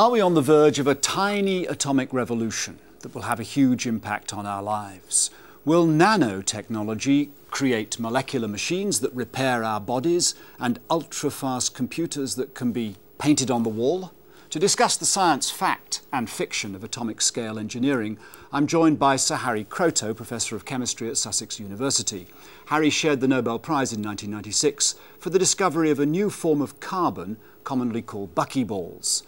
Are we on the verge of a tiny atomic revolution that will have a huge impact on our lives? Will nanotechnology create molecular machines that repair our bodies and ultra-fast computers that can be painted on the wall? To discuss the science, fact and fiction of atomic scale engineering, I'm joined by Sir Harry Kroto, Professor of Chemistry at Sussex University. Harry shared the Nobel Prize in 1996 for the discovery of a new form of carbon commonly called buckyballs.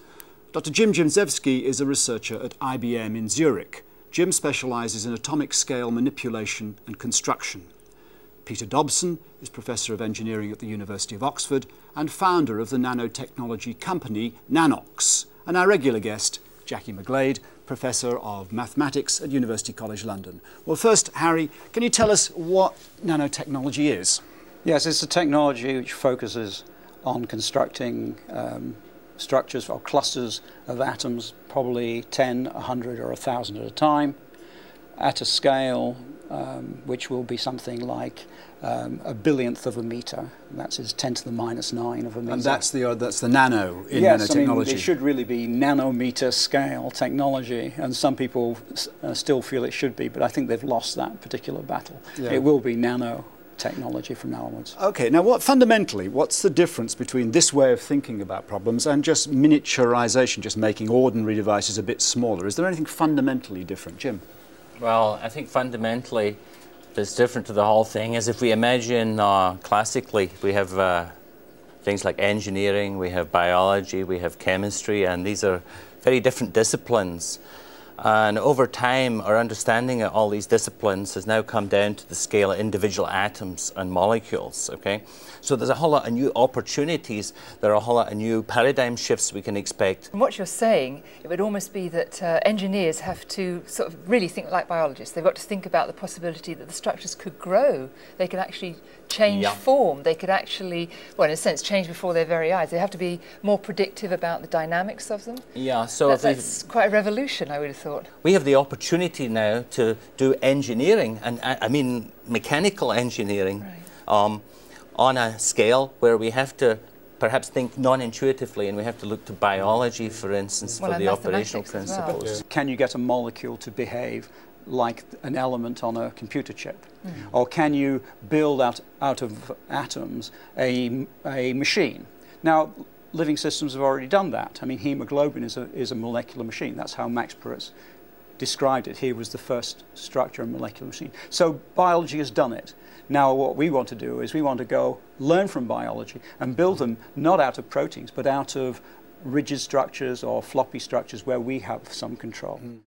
Dr. Jim Gimzewski is a researcher at IBM in Zurich. Jim specialises in atomic scale manipulation and construction. Peter Dobson is Professor of Engineering at the University of Oxford and founder of the nanotechnology company Nanox. And our regular guest, Jackie McGlade, Professor of Mathematics at University College London. Well, first, Harry, can you tell us what nanotechnology is? Yes, it's a technology which focuses on constructing um, structures or clusters of atoms, probably 10, 100 or 1,000 at a time, at a scale um, which will be something like um, a billionth of a meter. That's is 10 to the minus 9 of a meter. And that's the, uh, that's the nano in yes, nanotechnology. I mean, it should really be nanometer scale technology, and some people uh, still feel it should be, but I think they've lost that particular battle. Yeah. It will be nano technology from now onwards. Okay, now what fundamentally, what's the difference between this way of thinking about problems and just miniaturization, just making ordinary devices a bit smaller? Is there anything fundamentally different, Jim? Well, I think fundamentally that's different to the whole thing is if we imagine uh, classically we have uh, things like engineering, we have biology, we have chemistry, and these are very different disciplines. And over time, our understanding of all these disciplines has now come down to the scale of individual atoms and molecules, okay? So there's a whole lot of new opportunities. There are a whole lot of new paradigm shifts we can expect. From what you're saying, it would almost be that uh, engineers have to sort of really think like biologists. They've got to think about the possibility that the structures could grow. They could actually change yeah. form. They could actually, well, in a sense, change before their very eyes. They have to be more predictive about the dynamics of them. Yeah, so that, that's quite a revolution, I would have thought. We have the opportunity now to do engineering, and I, I mean mechanical engineering, right. um, on a scale where we have to perhaps think non-intuitively and we have to look to biology, for instance, well, for the operational principles. Well. Yeah. Can you get a molecule to behave like an element on a computer chip? Mm. Or can you build out, out of atoms a, a machine? Now, living systems have already done that. I mean, hemoglobin is a, is a molecular machine. That's how Max Perutz described it. He was the first structure and molecular machine. So biology has done it. Now what we want to do is we want to go learn from biology and build them not out of proteins but out of rigid structures or floppy structures where we have some control. Mm.